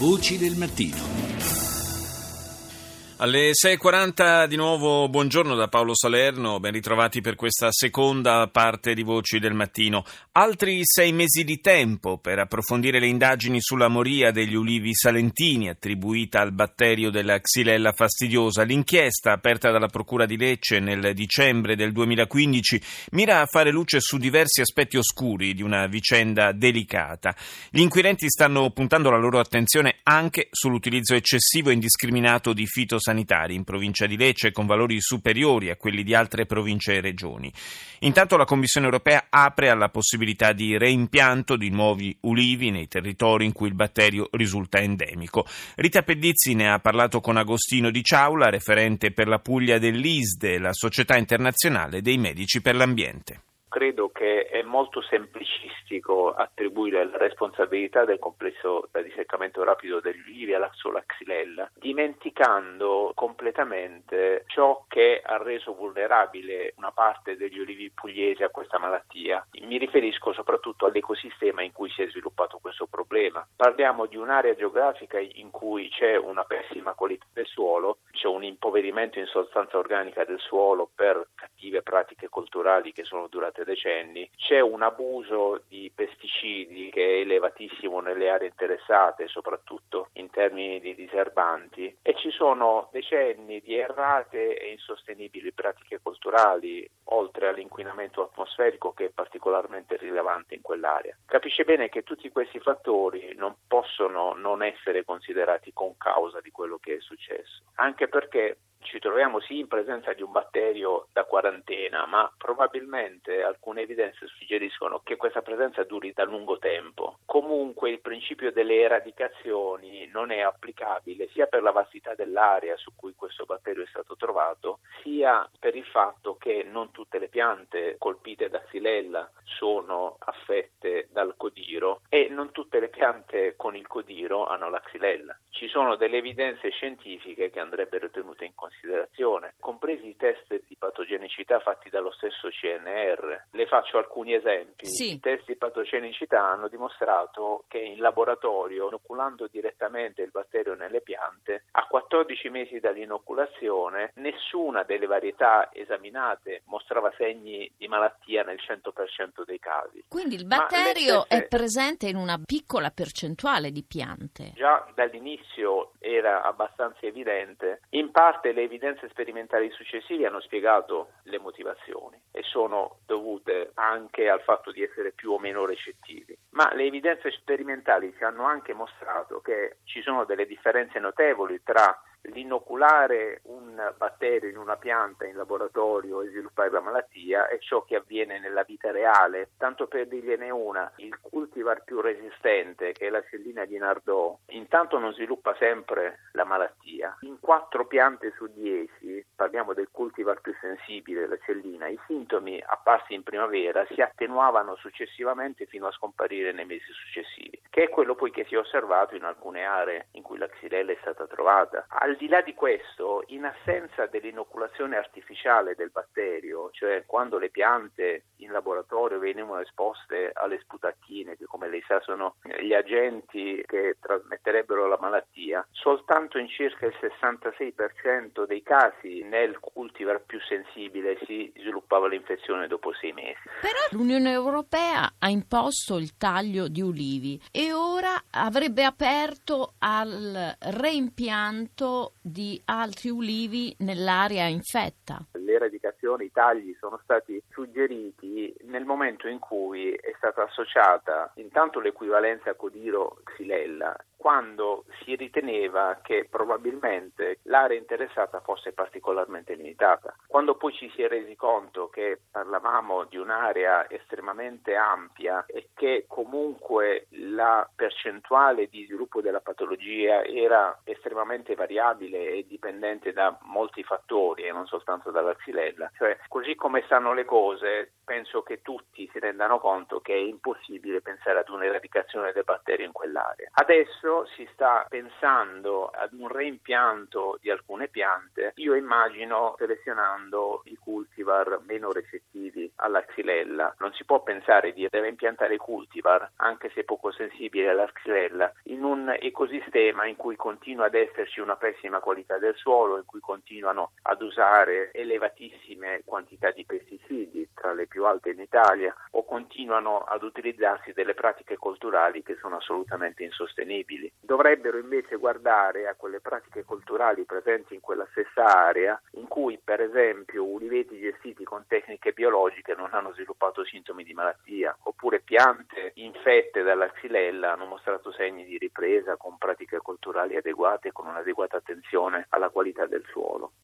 Voci del mattino. Alle 6.40 di nuovo buongiorno da Paolo Salerno, ben ritrovati per questa seconda parte di Voci del Mattino. Altri sei mesi di tempo per approfondire le indagini sulla moria degli ulivi salentini attribuita al batterio della Xylella fastidiosa. L'inchiesta aperta dalla Procura di Lecce nel dicembre del 2015 mira a fare luce su diversi aspetti oscuri di una vicenda delicata. Gli inquirenti stanno puntando la loro attenzione anche sull'utilizzo eccessivo e indiscriminato di fitosanitari sanitari in provincia di Lecce con valori superiori a quelli di altre province e regioni. Intanto la Commissione europea apre alla possibilità di reimpianto di nuovi ulivi nei territori in cui il batterio risulta endemico. Rita Pedizzi ne ha parlato con Agostino Di Ciaula, referente per la Puglia dell'ISDE, la Società Internazionale dei Medici per l'Ambiente credo che è molto semplicistico attribuire la responsabilità del complesso da disseccamento rapido degli ulivi alla sola xylella, dimenticando completamente ciò che ha reso vulnerabile una parte degli ulivi pugliesi a questa malattia. Mi riferisco soprattutto all'ecosistema in cui si è sviluppato questo problema. Parliamo di un'area geografica in cui c'è una pessima qualità del suolo, c'è un impoverimento in sostanza organica del suolo per cattive pratiche culturali che sono durate decenni, c'è un abuso di pesticidi che è elevatissimo nelle aree interessate, soprattutto in termini di diserbanti, e ci sono decenni di errate e insostenibili pratiche culturali, oltre all'inquinamento atmosferico che è particolarmente rilevante in quell'area. Capisce bene che tutti questi fattori non possono non essere considerati con causa di quello che è successo, anche perché ci troviamo sì in presenza di un batterio da quarantena, ma probabilmente alcune evidenze suggeriscono che questa presenza duri da lungo tempo. Comunque il principio delle eradicazioni non è applicabile sia per la vastità dell'area su cui questo batterio è stato trovato, sia per il fatto che non tutte le piante colpite da xylella sono affette dal codiro e non tutte le piante con il codiro hanno la xylella. Ci sono delle evidenze scientifiche che andrebbero tenute in considerazione considerazione, compresi i test di patogenicità fatti dallo stesso CNR. Le faccio alcuni esempi. Sì. I test di patogenicità hanno dimostrato che in laboratorio, inoculando direttamente il batterio nelle piante, a 14 mesi dall'inoculazione nessuna delle varietà esaminate mostrava segni di malattia nel 100% dei casi. Quindi il batterio stesse... è presente in una piccola percentuale di piante. Già dall'inizio era abbastanza evidente. In parte le le evidenze sperimentali successive hanno spiegato le motivazioni e sono dovute anche al fatto di essere più o meno recettivi, ma le evidenze sperimentali ci hanno anche mostrato che ci sono delle differenze notevoli tra l'inoculare un batterio in una pianta in laboratorio e sviluppare la malattia è ciò che avviene nella vita reale. Tanto per dirgliene una, il cultivar più resistente, che è la cellina di Nardot, intanto non sviluppa sempre la malattia. In quattro piante su dieci, parliamo del cultivar più sensibile, la cellina, i sintomi apparsi in primavera si attenuavano successivamente fino a scomparire nei mesi successivi, che è quello poi che si è osservato in alcune aree in cui la xylella è stata trovata. Al di là di questo, in assenza dell'inoculazione artificiale del batterio, cioè quando le piante in laboratorio venivano esposte alle sputacchine, che come lei sa sono gli agenti che trasmetterebbero la malattia, soltanto in circa il 66% dei casi nel cultivar più sensibile si sviluppava l'infezione dopo sei mesi. Però l'Unione Europea ha imposto il taglio di ulivi e ora avrebbe aperto al reimpianto di altri ulivi nell'area infetta l'eradicazione, i tagli sono stati suggeriti nel momento in cui è stata associata intanto l'equivalenza Codiro-Xylella quando si riteneva che probabilmente l'area interessata fosse particolarmente limitata. Quando poi ci si è resi conto che parlavamo di un'area estremamente ampia e che comunque la percentuale di sviluppo della patologia era estremamente variabile e dipendente da molti fattori e non soltanto dalla xylella. Cioè, così come stanno le cose, penso che tutti si rendano conto che è impossibile pensare ad un'eradicazione dei batteri in quell'area. Adesso si sta pensando ad un reimpianto di alcune piante, io immagino selezionando i cultivar meno recettivi alla xylella. Non si può pensare di reimpiantare i cultivar, anche se poco sensibili alla xylella, in un ecosistema in cui continua ad esserci una pessima qualità del suolo, in cui continuano ad usare elevatissime quantità di pesticidi, tra le più alte in Italia, o continuano ad utilizzarsi delle pratiche colturali che sono assolutamente insostenibili. Dovrebbero invece guardare a quelle pratiche colturali presenti in quella stessa area, in cui per esempio uliveti gestiti con tecniche biologiche non hanno sviluppato sintomi di malattia, oppure piante infette dalla xylella hanno mostrato segni di ripresa con pratiche colturali adeguate e con un'adeguata attenzione alla qualità del suolo.